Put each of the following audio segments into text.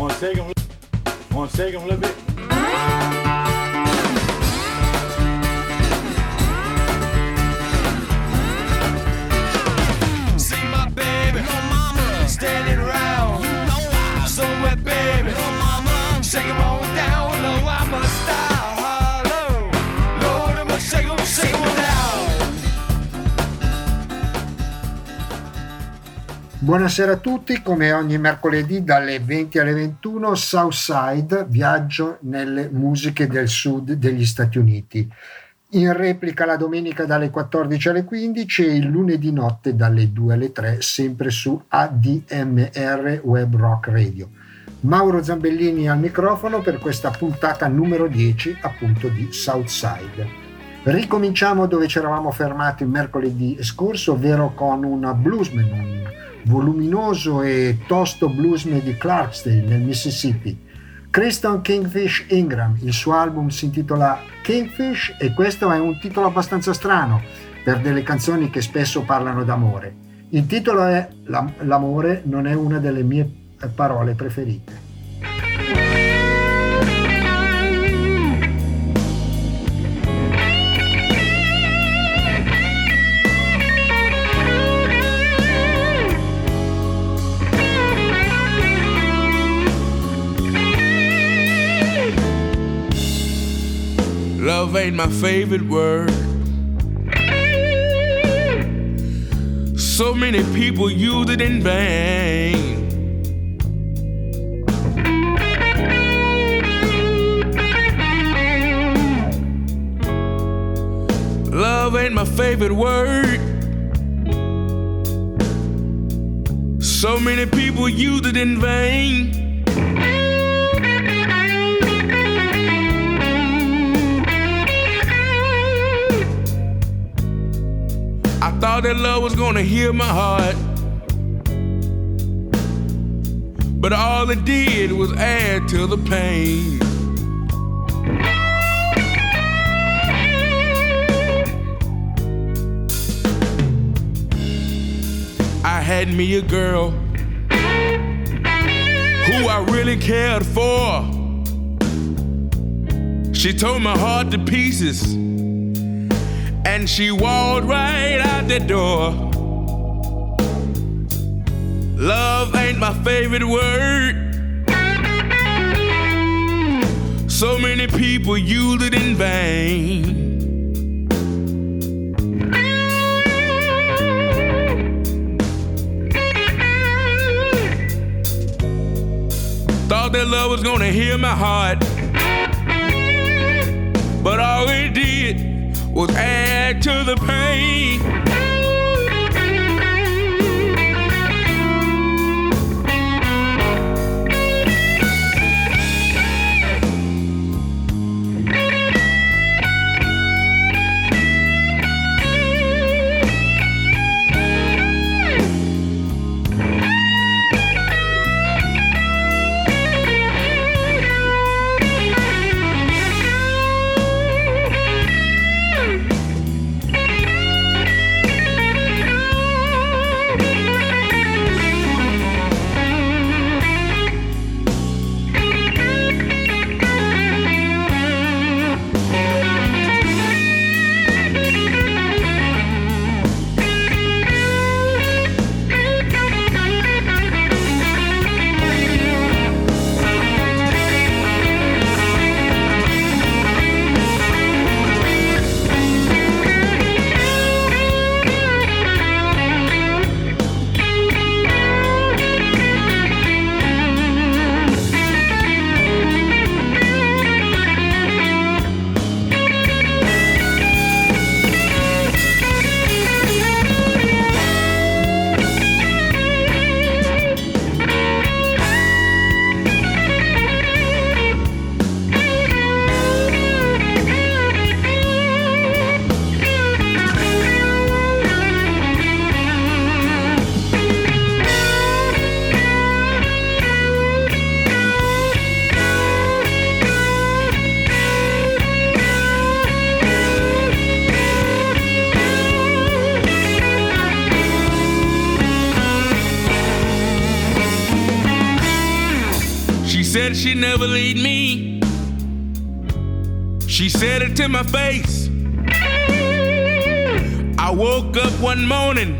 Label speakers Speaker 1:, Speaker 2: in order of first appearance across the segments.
Speaker 1: Wanna shake them? Wanna shake them a little bit?
Speaker 2: See my baby, no mama, standing around. You know I'm so wet, baby, no mama, shake 'em all.
Speaker 3: Buonasera a tutti, come ogni mercoledì dalle 20 alle 21 Southside, viaggio nelle musiche del sud degli Stati Uniti. In replica la domenica dalle 14 alle 15 e il lunedì notte dalle 2 alle 3 sempre su ADMR Web Rock Radio. Mauro Zambellini al microfono per questa puntata numero 10 appunto di Southside. Ricominciamo dove ci eravamo fermati mercoledì scorso, ovvero con un bluesman, voluminoso e tosto bluesman di Clarksdale nel Mississippi. Kristen Kingfish Ingram, il suo album si intitola Kingfish e questo è un titolo abbastanza strano per delle canzoni che spesso parlano d'amore. Il titolo è "L'am- L'amore non è una delle mie eh, parole preferite.
Speaker 2: Love ain't my favorite word. So many people use it in vain. Love ain't my favorite word. So many people use it in vain. Thought that love was gonna heal my heart. But all it did was add to the pain. I had me a girl who I really cared for. She tore my heart to pieces and she walked right out the door. Love ain't my favorite word. So many people use it in vain. Thought that love was gonna heal my heart. Was add to the pain. Said she'd never leave me. She said it to my face. I woke up one morning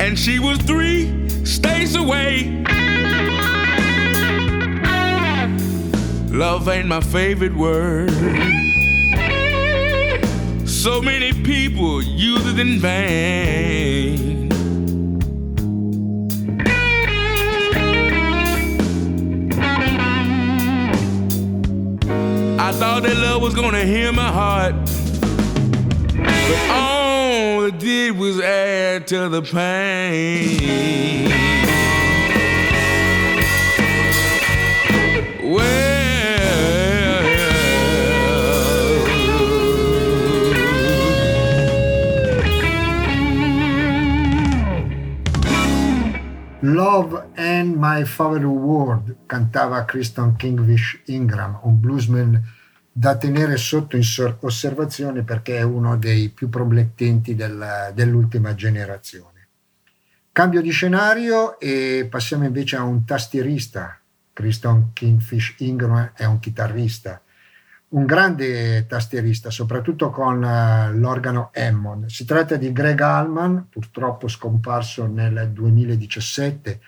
Speaker 2: and she was three states away. Love ain't my favorite word. So many people use it in vain. That love was gonna heal my heart. But all it did was add to the pain.
Speaker 3: Love and My Favorite World cantava Kristen Kingfish Ingram, un bluesman da tenere sotto osservazione perché è uno dei più promettenti del, dell'ultima generazione. Cambio di scenario e passiamo invece a un tastierista. Kristen Kingfish Ingram è un chitarrista un grande tastierista, soprattutto con uh, l'organo Hammond. Si tratta di Greg Allman, purtroppo scomparso nel 2017,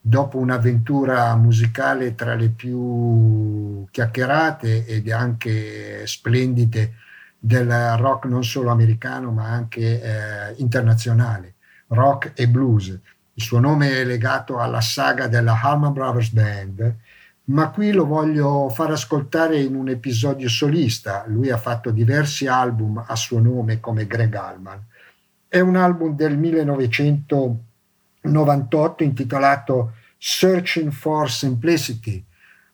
Speaker 3: dopo un'avventura musicale tra le più chiacchierate ed anche splendide del rock non solo americano ma anche eh, internazionale, rock e blues. Il suo nome è legato alla saga della Allman Brothers Band ma qui lo voglio far ascoltare in un episodio solista. Lui ha fatto diversi album a suo nome come Greg Allman. È un album del 1998 intitolato Searching for Simplicity,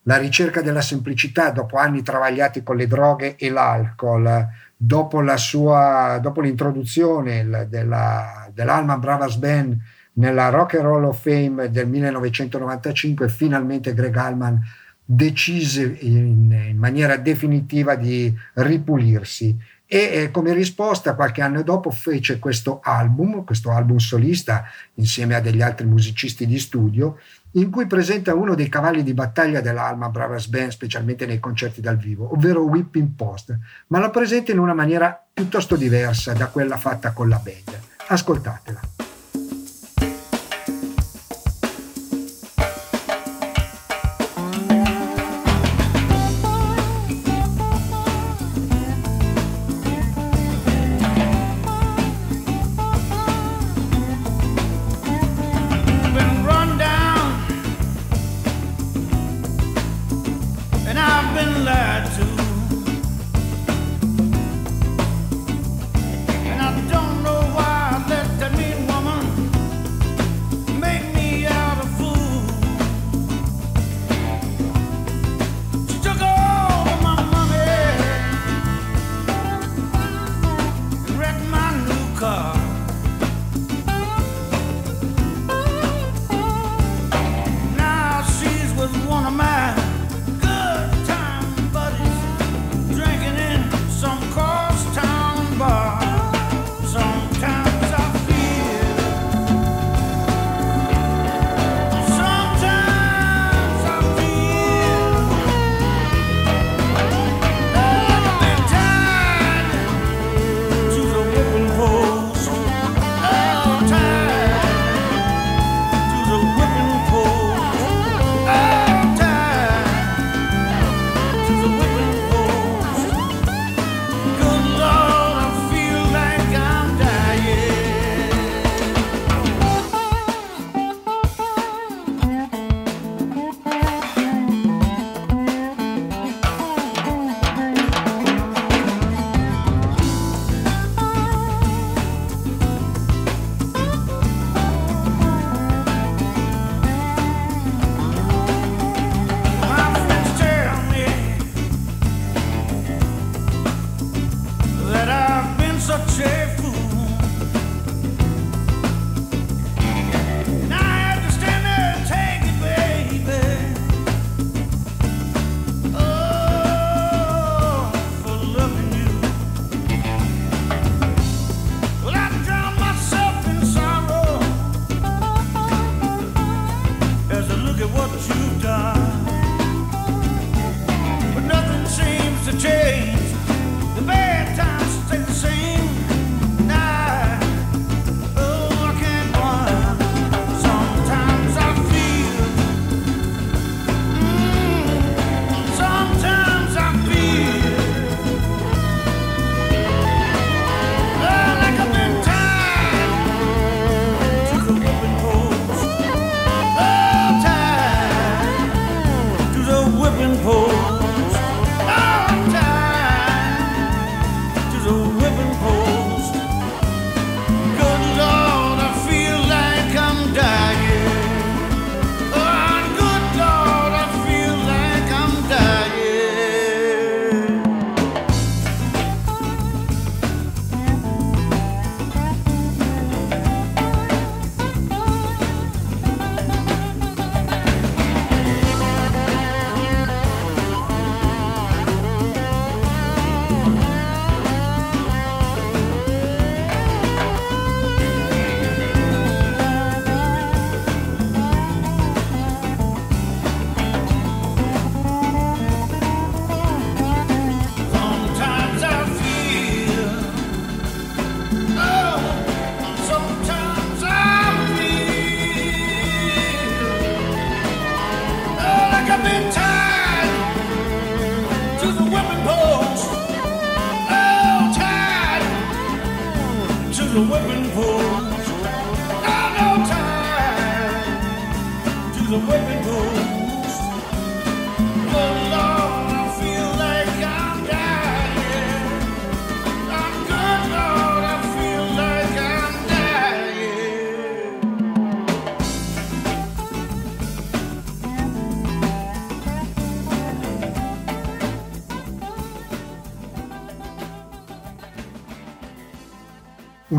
Speaker 3: la ricerca della semplicità dopo anni travagliati con le droghe e l'alcol, dopo, la sua, dopo l'introduzione della, dell'Alman Brothers Band nella Rock and Roll of Fame del 1995 finalmente Greg Allman decise in, in maniera definitiva di ripulirsi e eh, come risposta qualche anno dopo fece questo album, questo album solista insieme a degli altri musicisti di studio in cui presenta uno dei cavalli di battaglia dell'Alma Brothers Band, specialmente nei concerti dal vivo, ovvero Whipping Post, ma la presenta in una maniera piuttosto diversa da quella fatta con la band. Ascoltatela.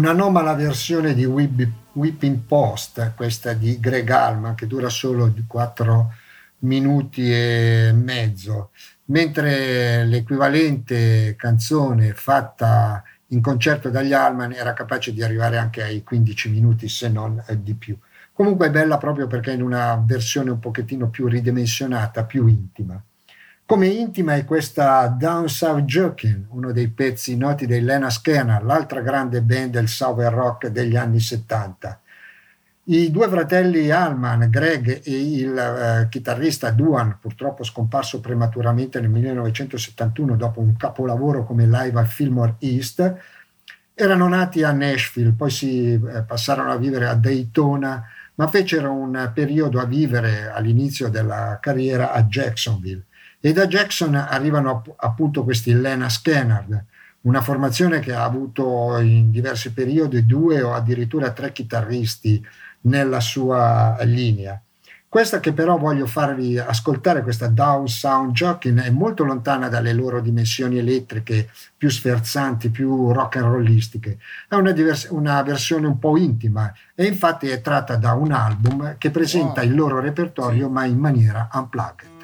Speaker 3: Un'anomala versione di Whip- Whipping Post, questa di Greg Allman, che dura solo 4 minuti e mezzo, mentre l'equivalente canzone fatta in concerto dagli Allman era capace di arrivare anche ai 15 minuti, se non di più. Comunque è bella proprio perché è in una versione un pochettino più ridimensionata, più intima. Come intima è questa Down South Joking, uno dei pezzi noti dei Lena Scanner, l'altra grande band del Southern Rock degli anni 70. I due fratelli Allman, Greg e il eh, chitarrista Duan, purtroppo scomparso prematuramente nel 1971 dopo un capolavoro come live al Fillmore East, erano nati a Nashville, poi si eh, passarono a vivere a Daytona, ma fecero un periodo a vivere all'inizio della carriera a Jacksonville. E da Jackson arrivano app- appunto questi Lena Scanner, una formazione che ha avuto in diversi periodi due o addirittura tre chitarristi nella sua linea. Questa che però voglio farvi ascoltare, questa Down Sound Jockey, è molto lontana dalle loro dimensioni elettriche più sferzanti, più rock and rollistiche. È una, divers- una versione un po' intima e infatti è tratta da un album che presenta il loro repertorio ma in maniera unplugged.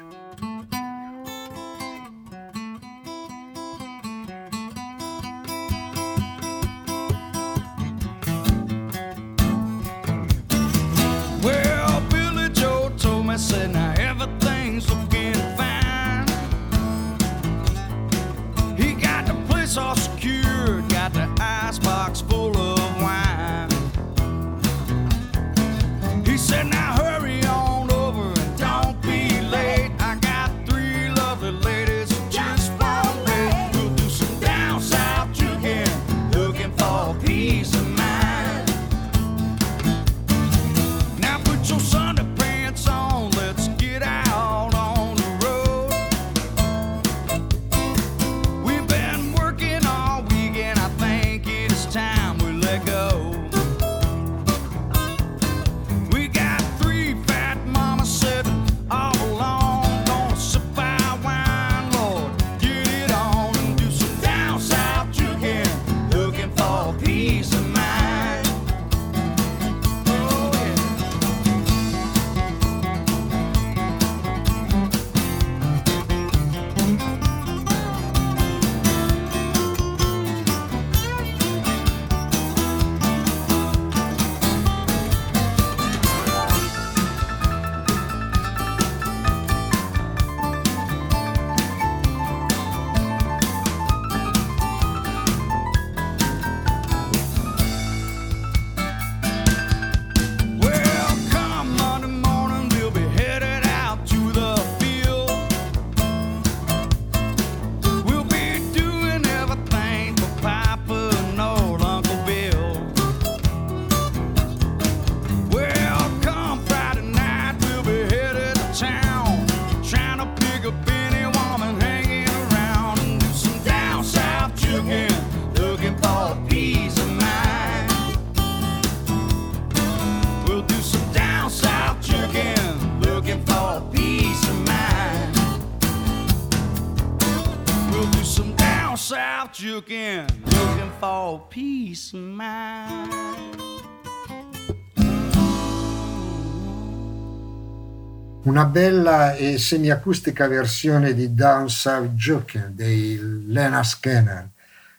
Speaker 3: Una bella e semiacustica versione di Down South Joking dei Lena Scanner,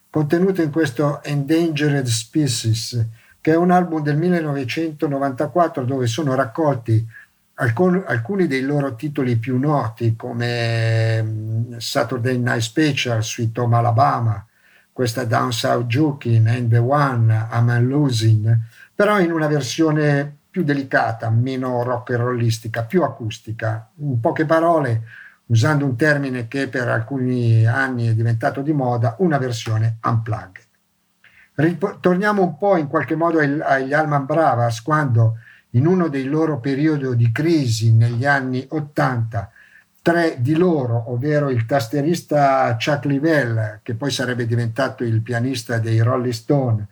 Speaker 3: contenuto in questo Endangered Species, che è un album del 1994 dove sono raccolti alcun- alcuni dei loro titoli più noti come mm, Saturday Night Special, Sweet Home Alabama, questa Down South Joking, And the One, I'm Losing, però in una versione più delicata, meno rock and rollistica, più acustica. In poche parole, usando un termine che per alcuni anni è diventato di moda, una versione unplugged. Torniamo un po' in qualche modo agli Alman Bravas quando in uno dei loro periodi di crisi negli anni 80 tre di loro, ovvero il tastierista Chuck Livell, che poi sarebbe diventato il pianista dei Rolling Stone,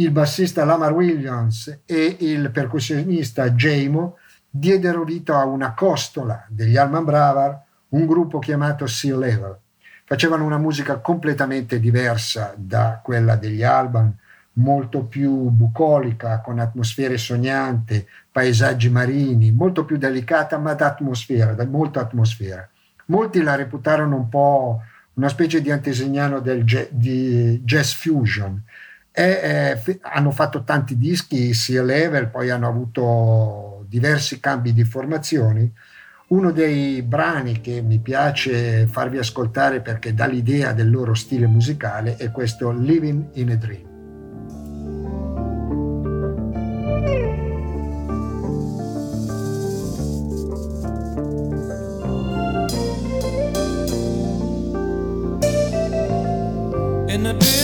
Speaker 3: il bassista Lamar Williams e il percussionista Jamo, diedero vita a una costola degli Alman Bravar, un gruppo chiamato Sea Level. Facevano una musica completamente diversa da quella degli Alban, molto più bucolica, con atmosfere sognanti, paesaggi marini, molto più delicata, ma d'atmosfera, da molta atmosfera. Molti la reputarono un po' una specie di antesignano del jazz, fusion. E, eh, hanno fatto tanti dischi sia level, poi hanno avuto diversi cambi di formazioni. Uno dei brani che mi piace farvi ascoltare perché dà l'idea del loro stile musicale è questo Living in a Dream. In a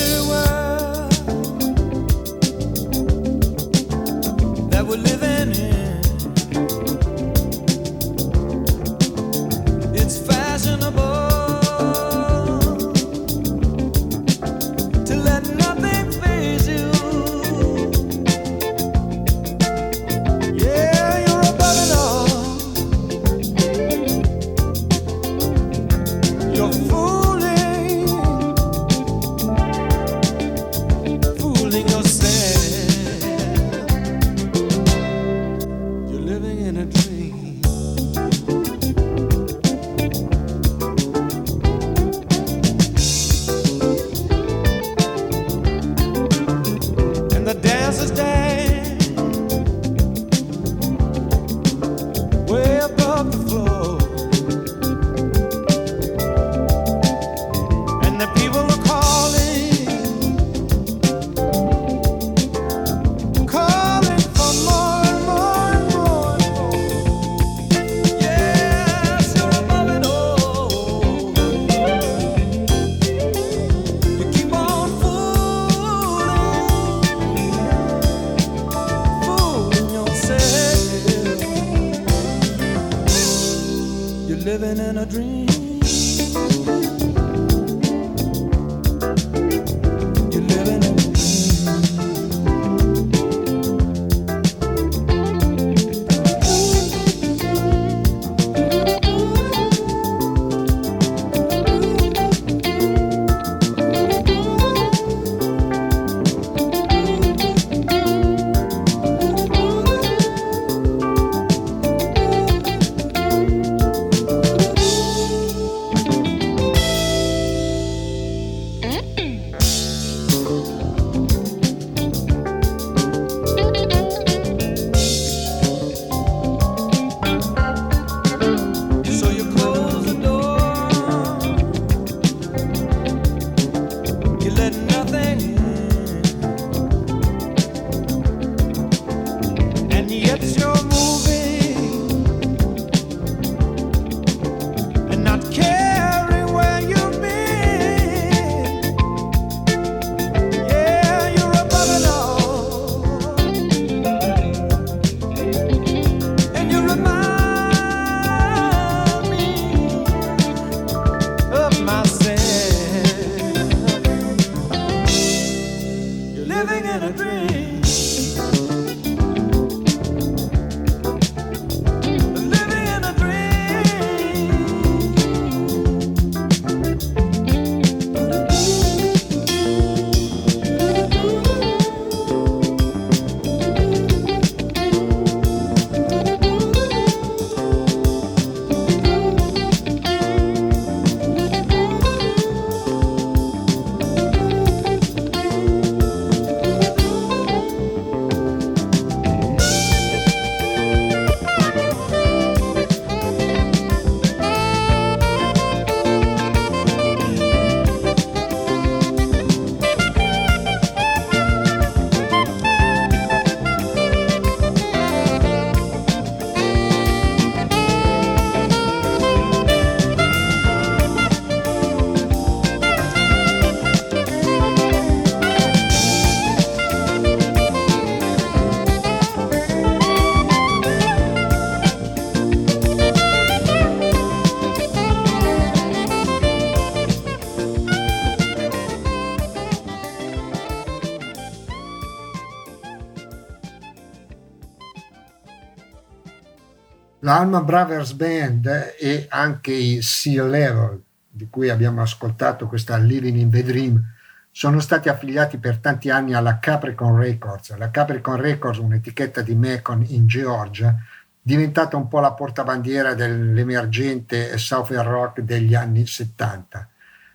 Speaker 3: Alma Brothers Band e anche i Sea Level, di cui abbiamo ascoltato questa Living in the Dream, sono stati affiliati per tanti anni alla Capricorn Records. La Capricorn Records, un'etichetta di Macon in Georgia, diventata un po' la portabandiera dell'emergente Southern Rock degli anni 70.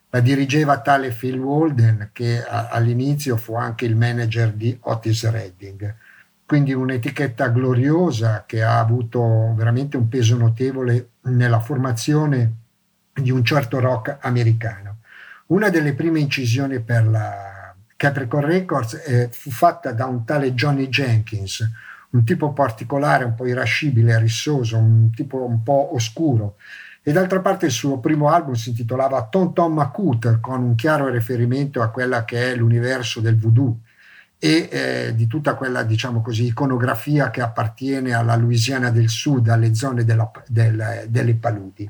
Speaker 3: La dirigeva tale Phil Walden, che all'inizio fu anche il manager di Otis Redding. Quindi un'etichetta gloriosa che ha avuto veramente un peso notevole nella formazione di un certo rock americano. Una delle prime incisioni per la Capricorn Records eh, fu fatta da un tale Johnny Jenkins, un tipo particolare, un po' irascibile, rissoso, un tipo un po' oscuro. E d'altra parte il suo primo album si intitolava Tom Tom Macuter, con un chiaro riferimento a quella che è l'universo del voodoo e eh, di tutta quella, diciamo così, iconografia che appartiene alla Louisiana del Sud, alle zone della, del, delle paludi.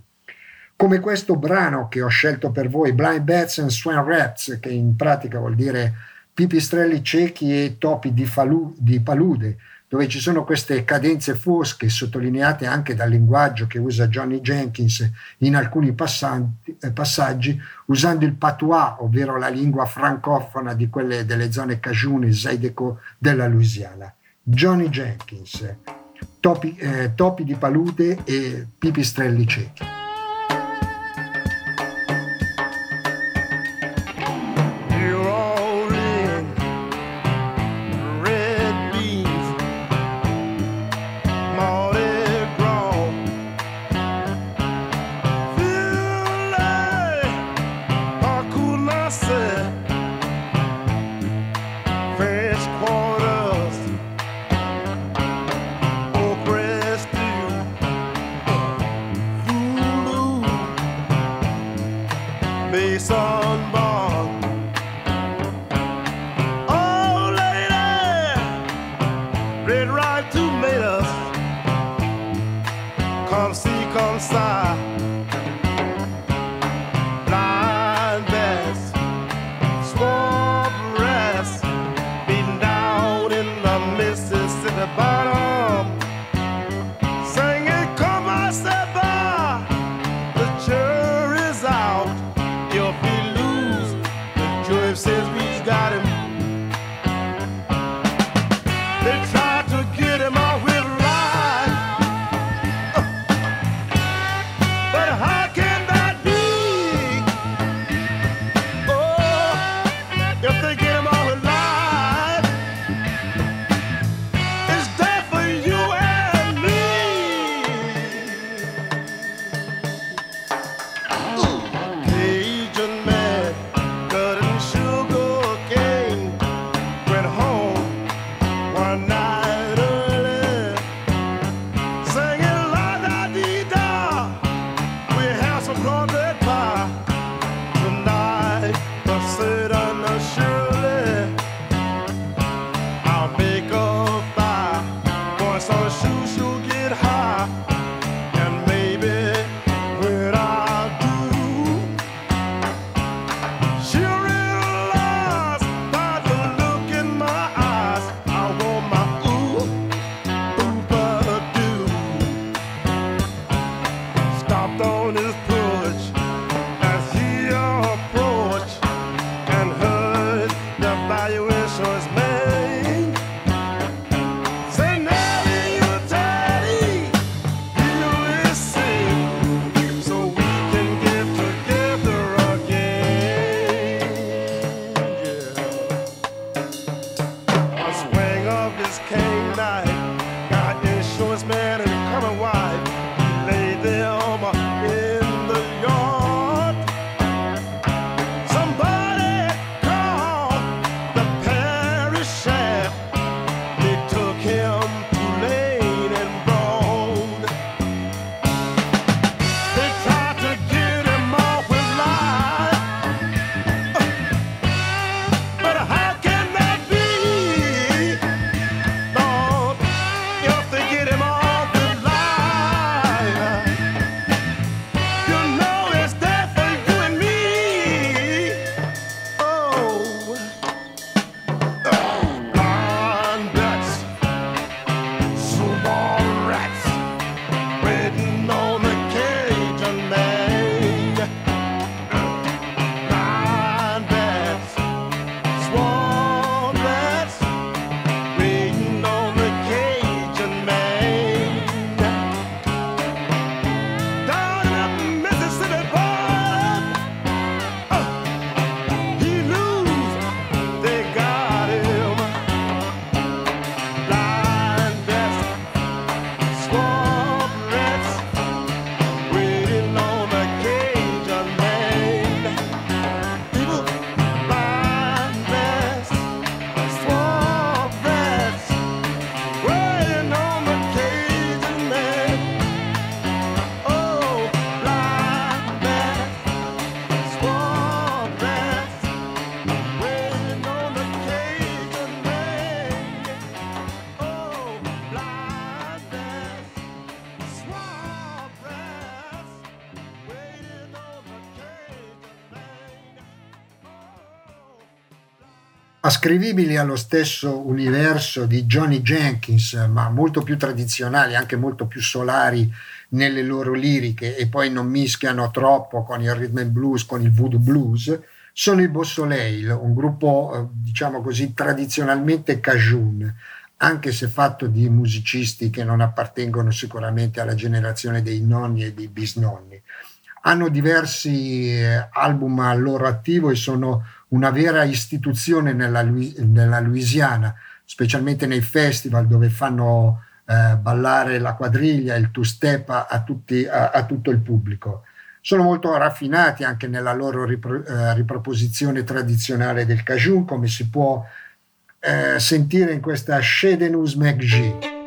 Speaker 3: Come questo brano che ho scelto per voi, Blind Bats and Swan Rats, che in pratica vuol dire pipistrelli ciechi e topi di, falu, di palude, dove ci sono queste cadenze fosche sottolineate anche dal linguaggio che usa Johnny Jenkins in alcuni eh, passaggi, usando il patois, ovvero la lingua francofona di quelle delle zone Cajun e Zydeco della Louisiana. Johnny Jenkins, topi, eh, topi di palude e pipistrelli ciechi. Ascrivibili allo stesso universo di Johnny Jenkins, ma molto più tradizionali, anche molto più solari nelle loro liriche e poi non mischiano troppo con il rhythm and blues, con il voodoo blues, sono i Bossoleil, un gruppo eh, diciamo così tradizionalmente cajun, anche se fatto di musicisti che non appartengono sicuramente alla generazione dei nonni e dei bisnonni. Hanno diversi eh, album al loro attivo e sono una vera istituzione nella, nella Louisiana, specialmente nei festival dove fanno eh, ballare la quadriglia, il two-step a, a, a, tutto il pubblico. Sono molto raffinati anche nella loro ripro, eh, riproposizione tradizionale del cajun, come si può eh, sentire in questa Shedenus McGee.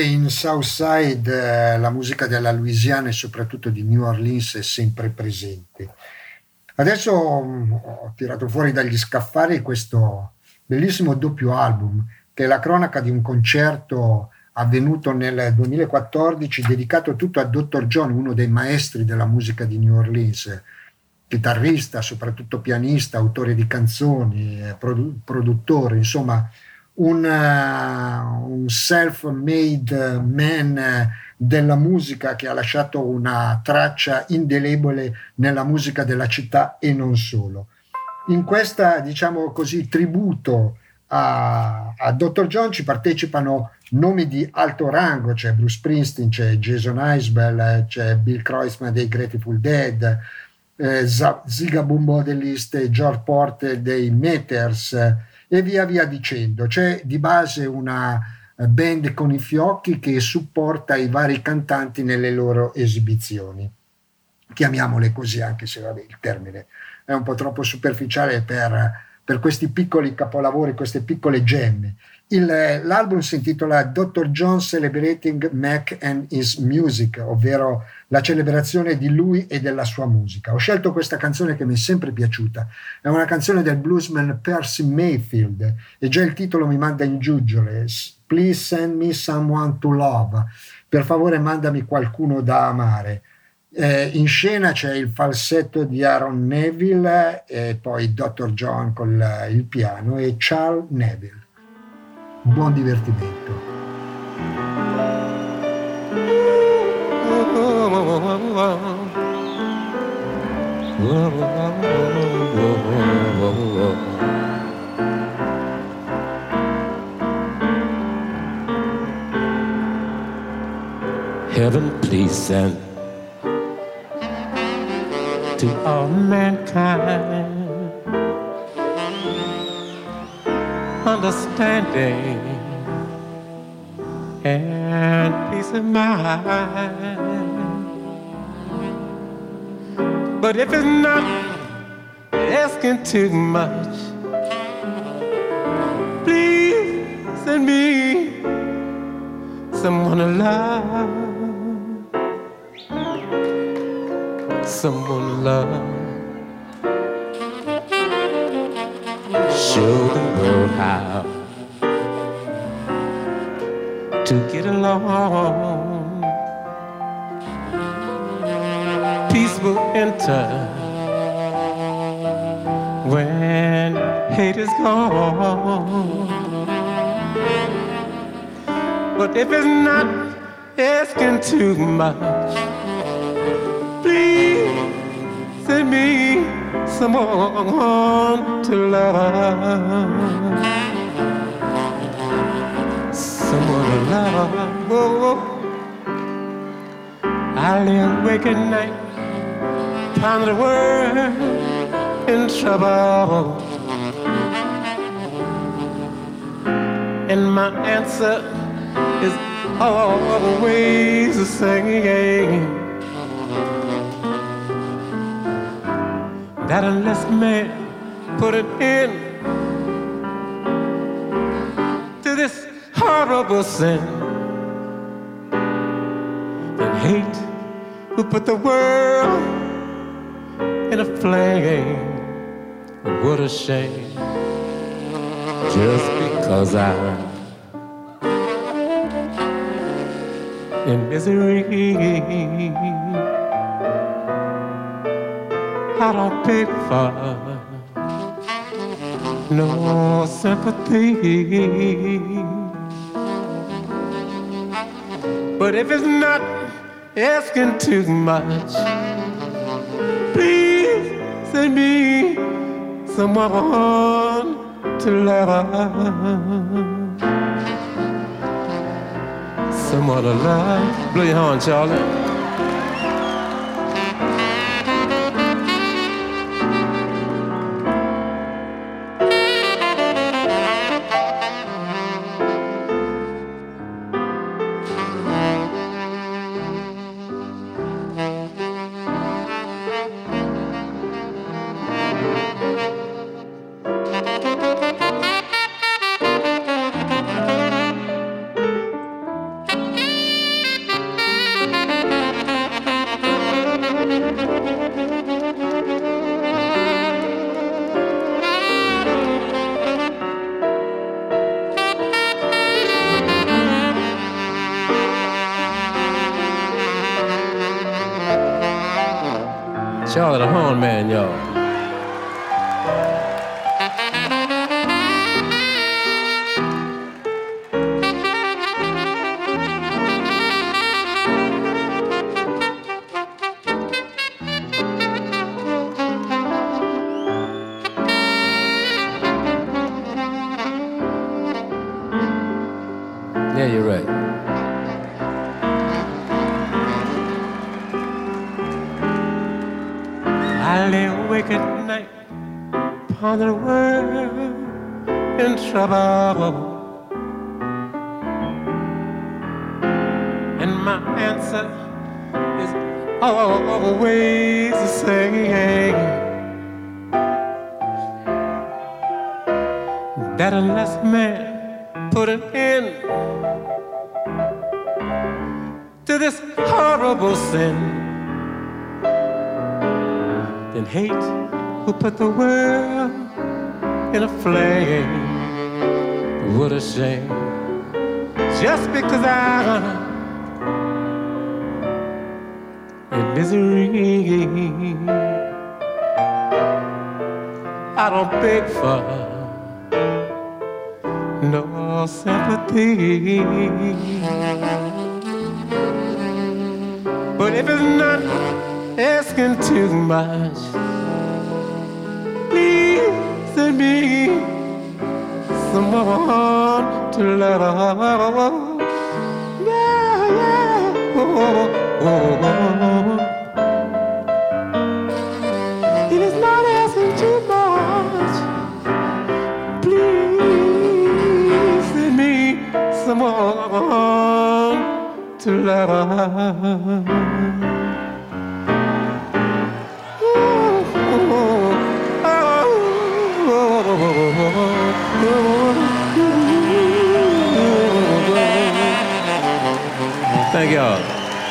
Speaker 3: In Southside eh, la musica della Louisiana e soprattutto di New Orleans è sempre presente. Adesso mh, mm, ho tirato fuori dagli scaffali questo bellissimo doppio album, che è la cronaca di un concerto avvenuto nel 2014 dedicato tutto a Dr. John, uno dei maestri della musica di New Orleans, chitarrista, soprattutto pianista, autore di canzoni, eh, produ- produttore, insomma un, uh, un self-made man della musica che ha lasciato una traccia indelebile nella musica della città e non solo. In questa, diciamo così, tributo a, a Dr. John ci partecipano nomi di alto rango, c'è Bruce Springsteen, c'è Jason Isbell, c'è Bill Kreuzman dei Grateful Dead, eh, Ziga Bumbo dell'Ist, George Porter dei Meters, e via via dicendo. C'è di base una eh, band con i fiocchi che supporta i vari cantanti nelle loro esibizioni. Chiamiamole così, anche se vabbè, il termine è un po' troppo superficiale per per questi piccoli capolavori, queste piccole gemme. L'album si intitola Dr. John Celebrating Mac and His Music, ovvero la celebrazione di lui e della sua musica. Ho scelto questa canzone che mi è sempre piaciuta, è una canzone del bluesman Percy Mayfield e già il titolo mi manda in giuggiole. Please send me someone to love. Per favore mandami qualcuno da amare. Eh, in scena c'è il falsetto di Aaron Neville e poi Dr. John con il piano e Charles Neville. Buon divertimento.
Speaker 4: Heaven, please send to all mankind understanding and peace of mind. But if it's not asking too much, please send me someone to love, someone to love. Show the world how to get along. Peace will enter when hate is gone. But if it's not asking too much, please send me someone to love. Someone to love. Whoa. I lay awake at night, find the world in trouble. And my answer is always the same. That unless man put an end to this horrible sin, then hate will put the world in a flame. What a shame. Just because I'm in misery. I don't beg for no sympathy. But if it's not asking too much, please send me someone to love. Someone to love. Blow your horn, Charlie. The world in trouble. And my answer is always the same. that unless man put an end to this horrible sin, then hate will put the world in a flame. What a shame. Just because I'm in misery, I don't beg for no sympathy. But if it's not asking too much, me someone to love. Yeah, yeah. Oh oh, oh, oh, oh. It is not asking too much. Please me someone to love. Thank y'all.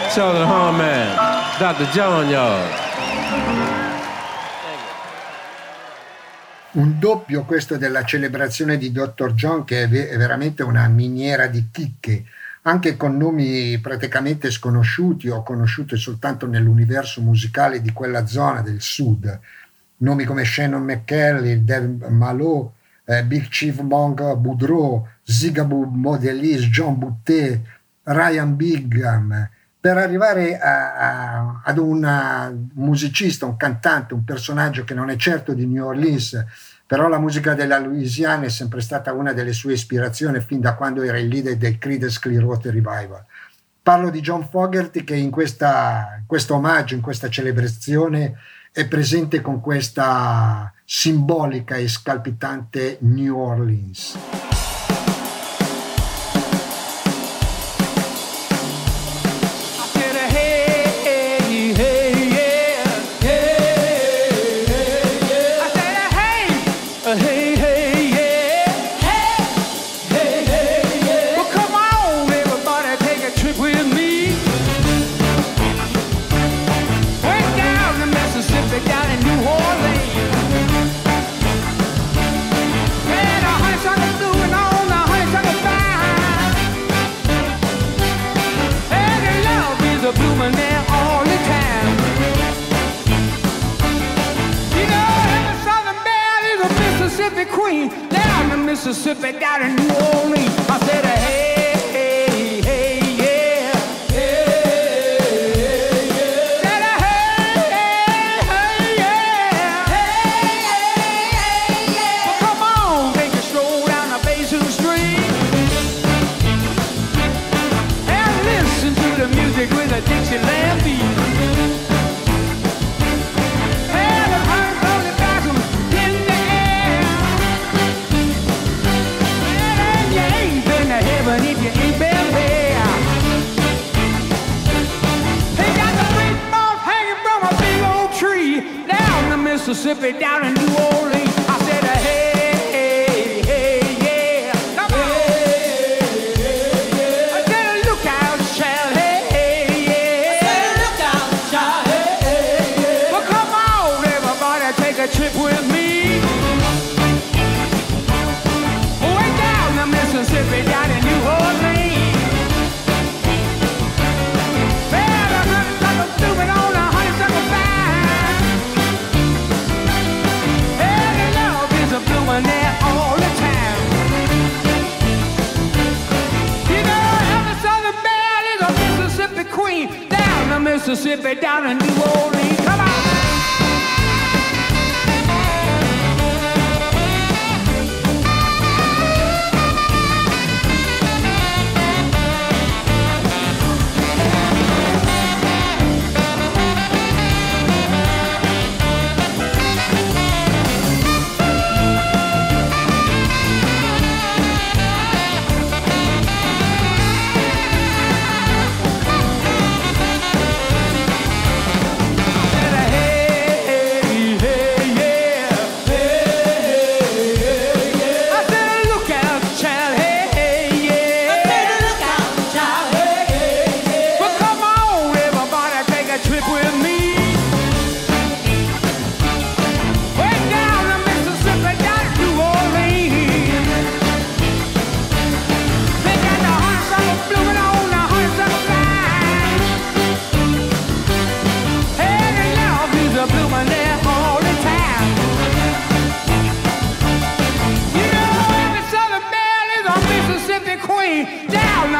Speaker 4: Charlie Horn Man, Dr. John, y'all.
Speaker 3: Un doppio questo della celebrazione di Dr. John che è, ve- è veramente una miniera di chicche, anche con nomi praticamente sconosciuti o conosciuti soltanto nell'universo musicale di quella zona del sud. Nomi come Shannon McKelly, Dave Malot, eh, Big Chief Monk Boudreau, Zigaboo Modelis, John Boutet, Ryan Bigham, per arrivare a- a- ad un musicista, un cantante, un personaggio che non è certo di New Orleans, però la musica della Louisiana è sempre stata una delle sue ispirazioni fin da quando era il leader del Creedence Clearwater Revival. Parlo di John Fogerty che in questa, in questo omaggio, in questa celebrazione è presente con questa simbolica e scalpitante New Orleans.
Speaker 5: Mississippi, down in New Orleans. Mississippi, down in New Orleans. Down the Mississippi, down in New Orleans.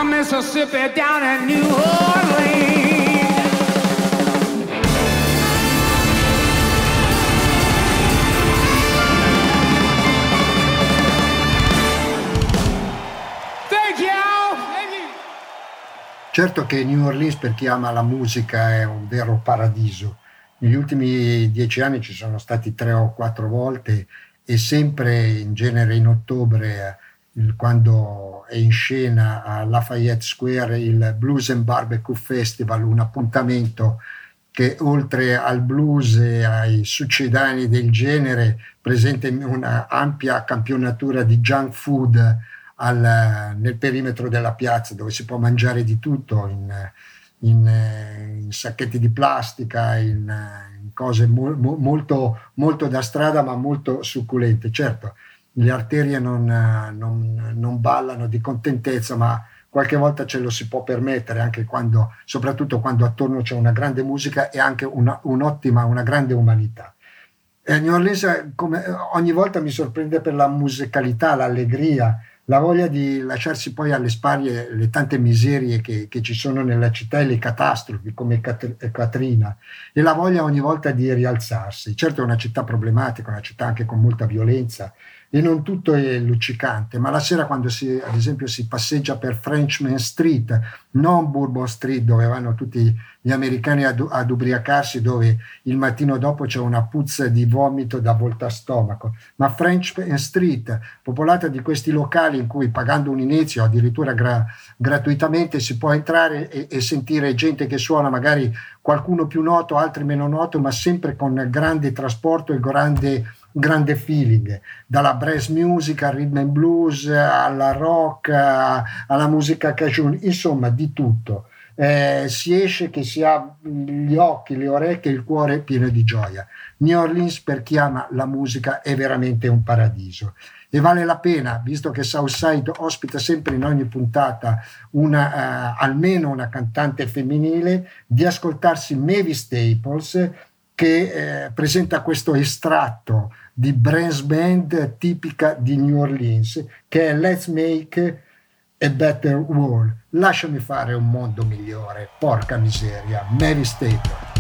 Speaker 5: Mississippi down in New Orleans.
Speaker 3: Certo che New Orleans per chi ama la musica è un vero paradiso. Negli ultimi dieci anni ci sono stati tre o quattro volte e sempre in genere in ottobre, quando è in scena a Lafayette Square il Blues and Barbecue Festival, un appuntamento che oltre al blues e ai succedani del genere presenta una ampia campionatura di junk food al- nel perimetro della piazza dove si può mangiare di tutto in, in, in sacchetti di plastica, in, in cose mo- mo- molto, molto da strada ma molto succulente. Certo, le arterie non, non- non ballano di contentezza, ma qualche volta ce lo si può permettere, anche quando, soprattutto quando attorno c'è una grande musica e anche una, un'ottima, una grande umanità. Eh, New Orleans, come, ogni volta mi sorprende per la musicalità, l'allegria, la voglia di lasciarsi poi alle spalle le tante miserie che, che ci sono nella città e le catastrofi come Katrina e la voglia ogni volta di rialzarsi. Certo è una città problematica, una città anche con molta violenza e non tutto è luccicante, ma la sera quando si, ad esempio si passeggia per Frenchman Street, non Bourbon Street dove vanno tutti gli americani ad, ad ubriacarsi, dove il mattino dopo c'è una puzza di vomito da volta a stomaco, ma Frenchman Street, popolata di questi locali in cui pagando un inizio, addirittura gra- gratuitamente, si può entrare e, e sentire gente che suona magari qualcuno più noto, altri meno noto, ma sempre con grande trasporto e grande grande feeling, dalla brass music al rhythm and blues, alla rock, alla musica cajun, insomma di tutto. Eh, si esce che si ha gli occhi, le orecchie, il cuore pieno di gioia. New Orleans per chi ama la musica è veramente un paradiso e vale la pena, visto che Southside ospita sempre in ogni puntata una, eh, almeno una cantante femminile, di ascoltarsi Mavis Staples che eh, presenta questo estratto di brass band tipica di New Orleans che è Let's Make a Better World. Lasciami fare un mondo migliore, porca miseria, Mavis Staples.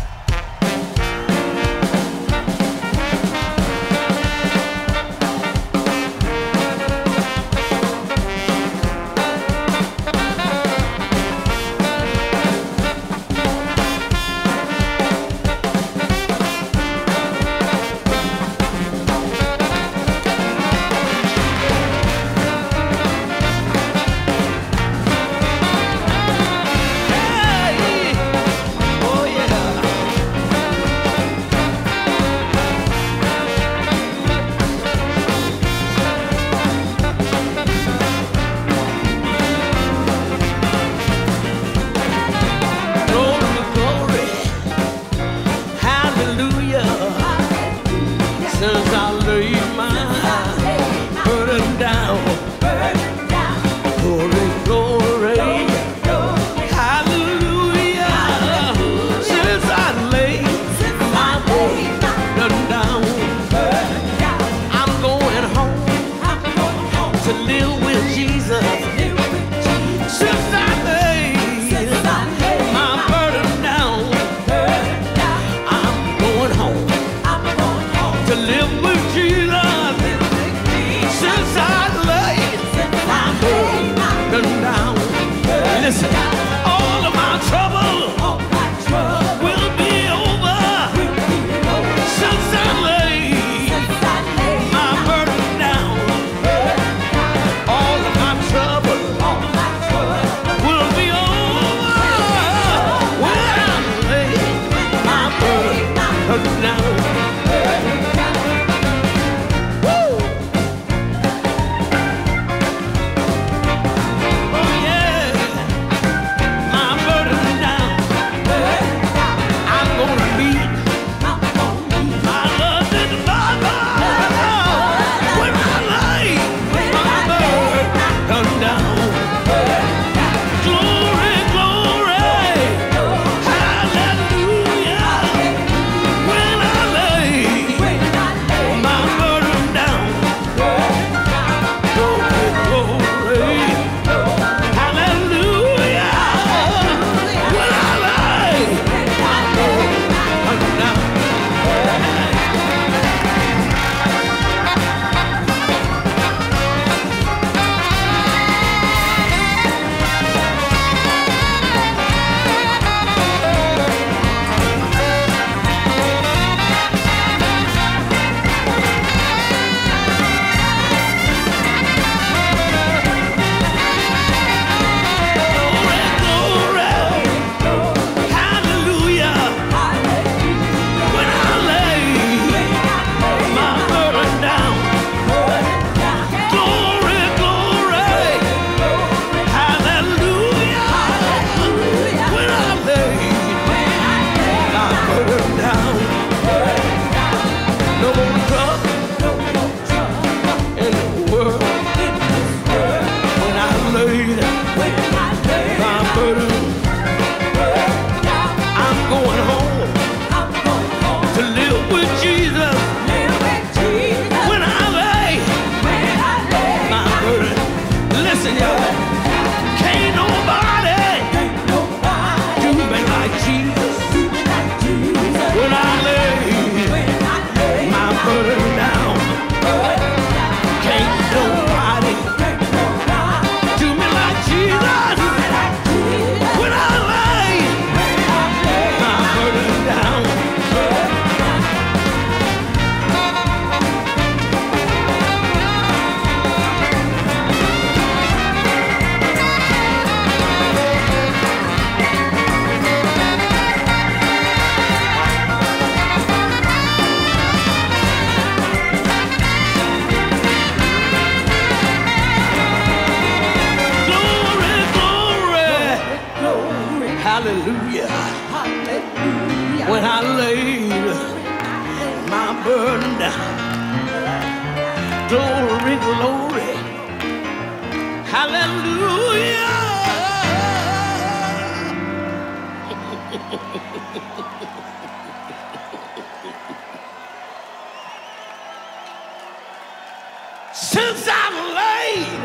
Speaker 5: Since
Speaker 6: I've laid,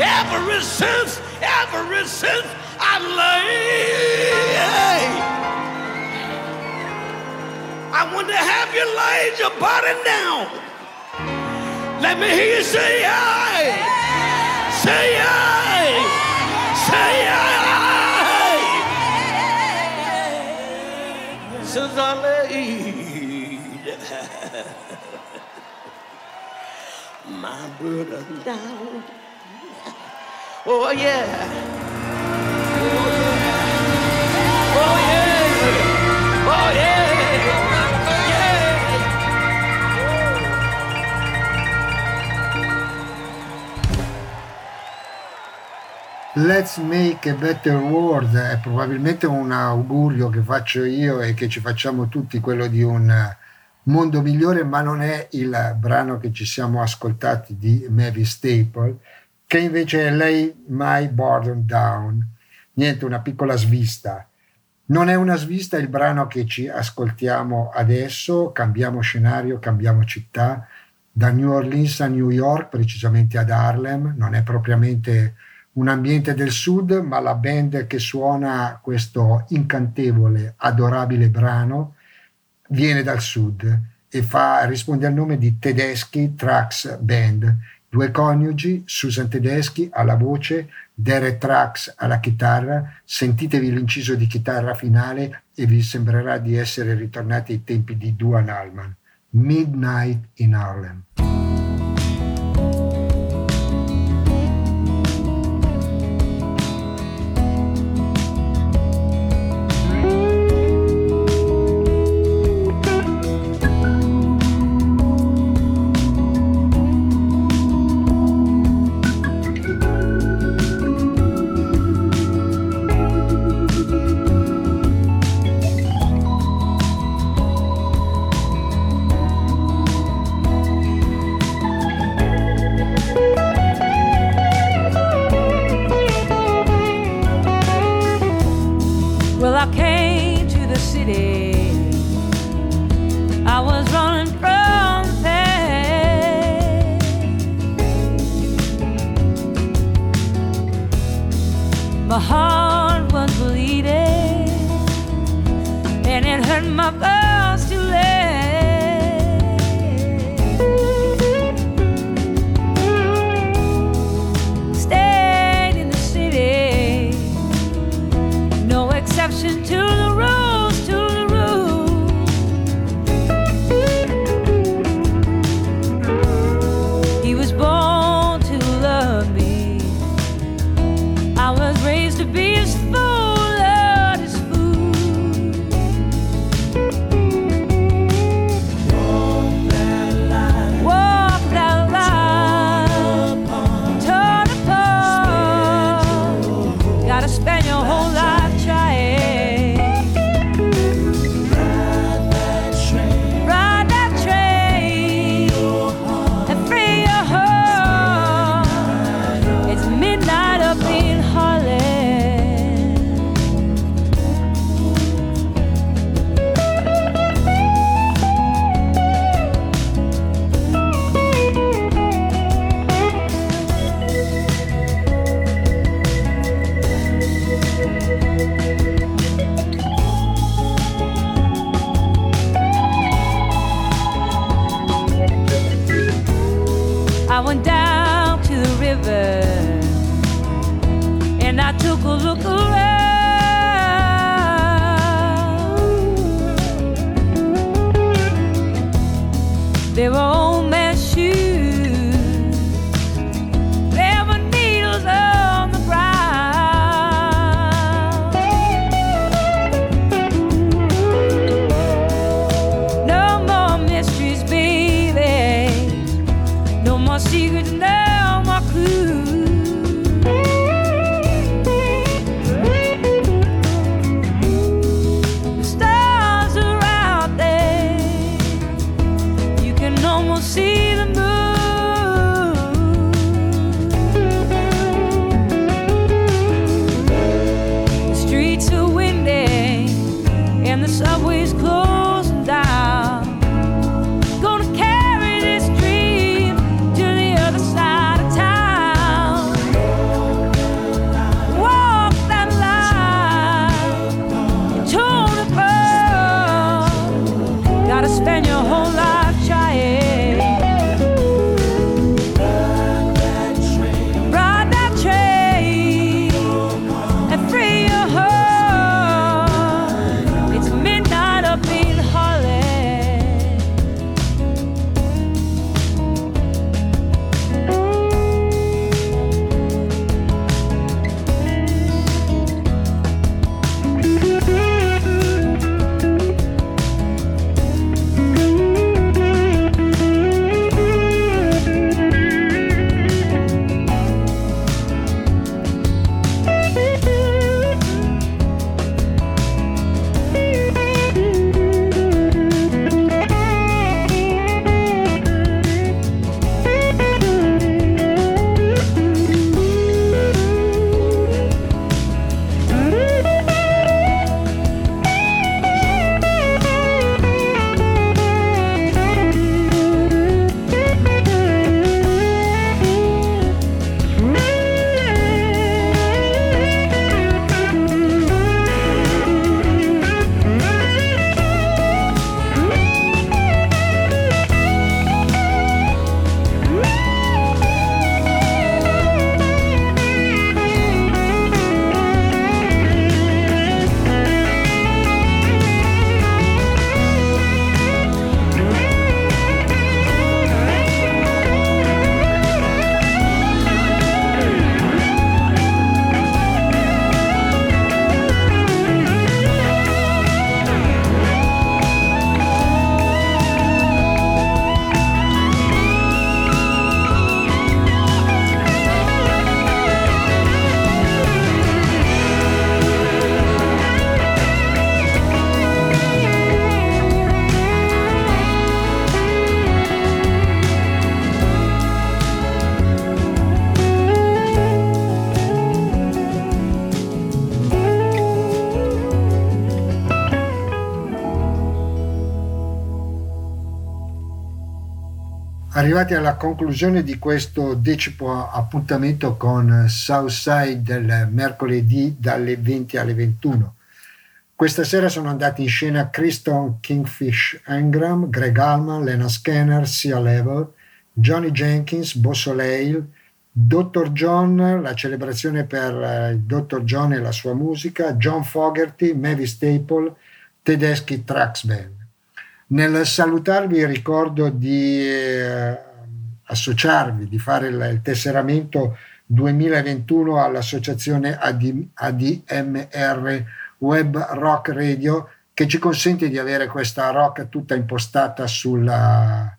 Speaker 6: ever since, ever since I've laid, I want to have you laid your body down. Let me hear you say aye. Say aye. Say aye. Since I laid my burden down. Oh yeah. Oh. Oh yeah. Yeah.
Speaker 7: Let's make a better world è probabilmente un augurio che faccio io e che ci facciamo tutti, quello di un mondo migliore, ma non è il brano che ci siamo ascoltati di Mavis Staple, che invece è Lay My Burden Down. Niente, una piccola svista. Non è una svista il brano che ci ascoltiamo adesso, cambiamo scenario, cambiamo città, da New Orleans a New York, precisamente ad Harlem, non è propriamente un ambiente del sud, ma la band che suona questo incantevole, adorabile brano viene dal sud e fa, risponde al nome di Tedeschi Trax Band. Due coniugi, Susan Tedeschi alla voce, Derek Trax alla chitarra. Sentitevi l'inciso di chitarra finale e vi sembrerà di essere ritornati ai tempi di Duan Allman. Midnight in Harlem.
Speaker 3: Arrivati alla conclusione di questo decimo appuntamento con Southside del mercoledì dalle 20 alle 21. Questa sera sono andati in scena Kristen Kingfish Engram, Greg Allman, Lena Scanner, Sia Level, Johnny Jenkins, Bo Soleil, Dr. John, la celebrazione per eh, il Dr. John e la sua musica, John Fogerty, Mavis Staple, Tedeschi Trax Band. Nel salutarvi ricordo di eh, associarvi, di fare il, il, tesseramento 2021 all'associazione AD, ADMR Web Rock Radio che ci consente di avere questa rock tutta impostata sulla,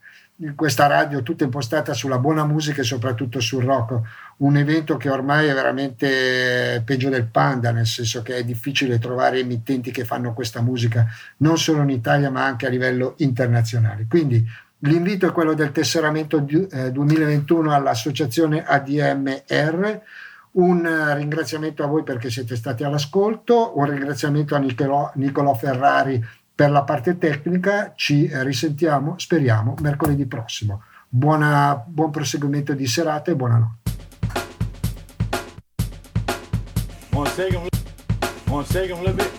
Speaker 3: questa radio tutta impostata sulla buona musica e soprattutto sul rock, un evento che ormai è veramente peggio del panda, nel senso che è difficile trovare emittenti che fanno questa musica non solo in Italia ma anche a livello internazionale. Quindi l'invito è quello del tesseramento 2021 eh, all'associazione ADMR. Un ringraziamento a voi perché siete stati all'ascolto, un ringraziamento a Nicolò, Nicolò Ferrari per la parte tecnica ci risentiamo, speriamo, mercoledì prossimo. Buona, buon proseguimento di serata e buonanotte.
Speaker 1: Wanna shake them? Wanna shake them a little bit?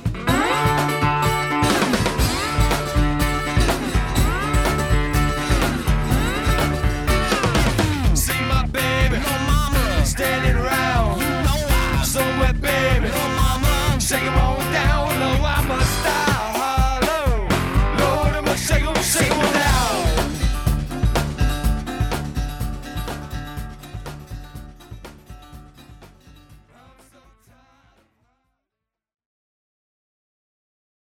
Speaker 1: See my baby, my mama standing right.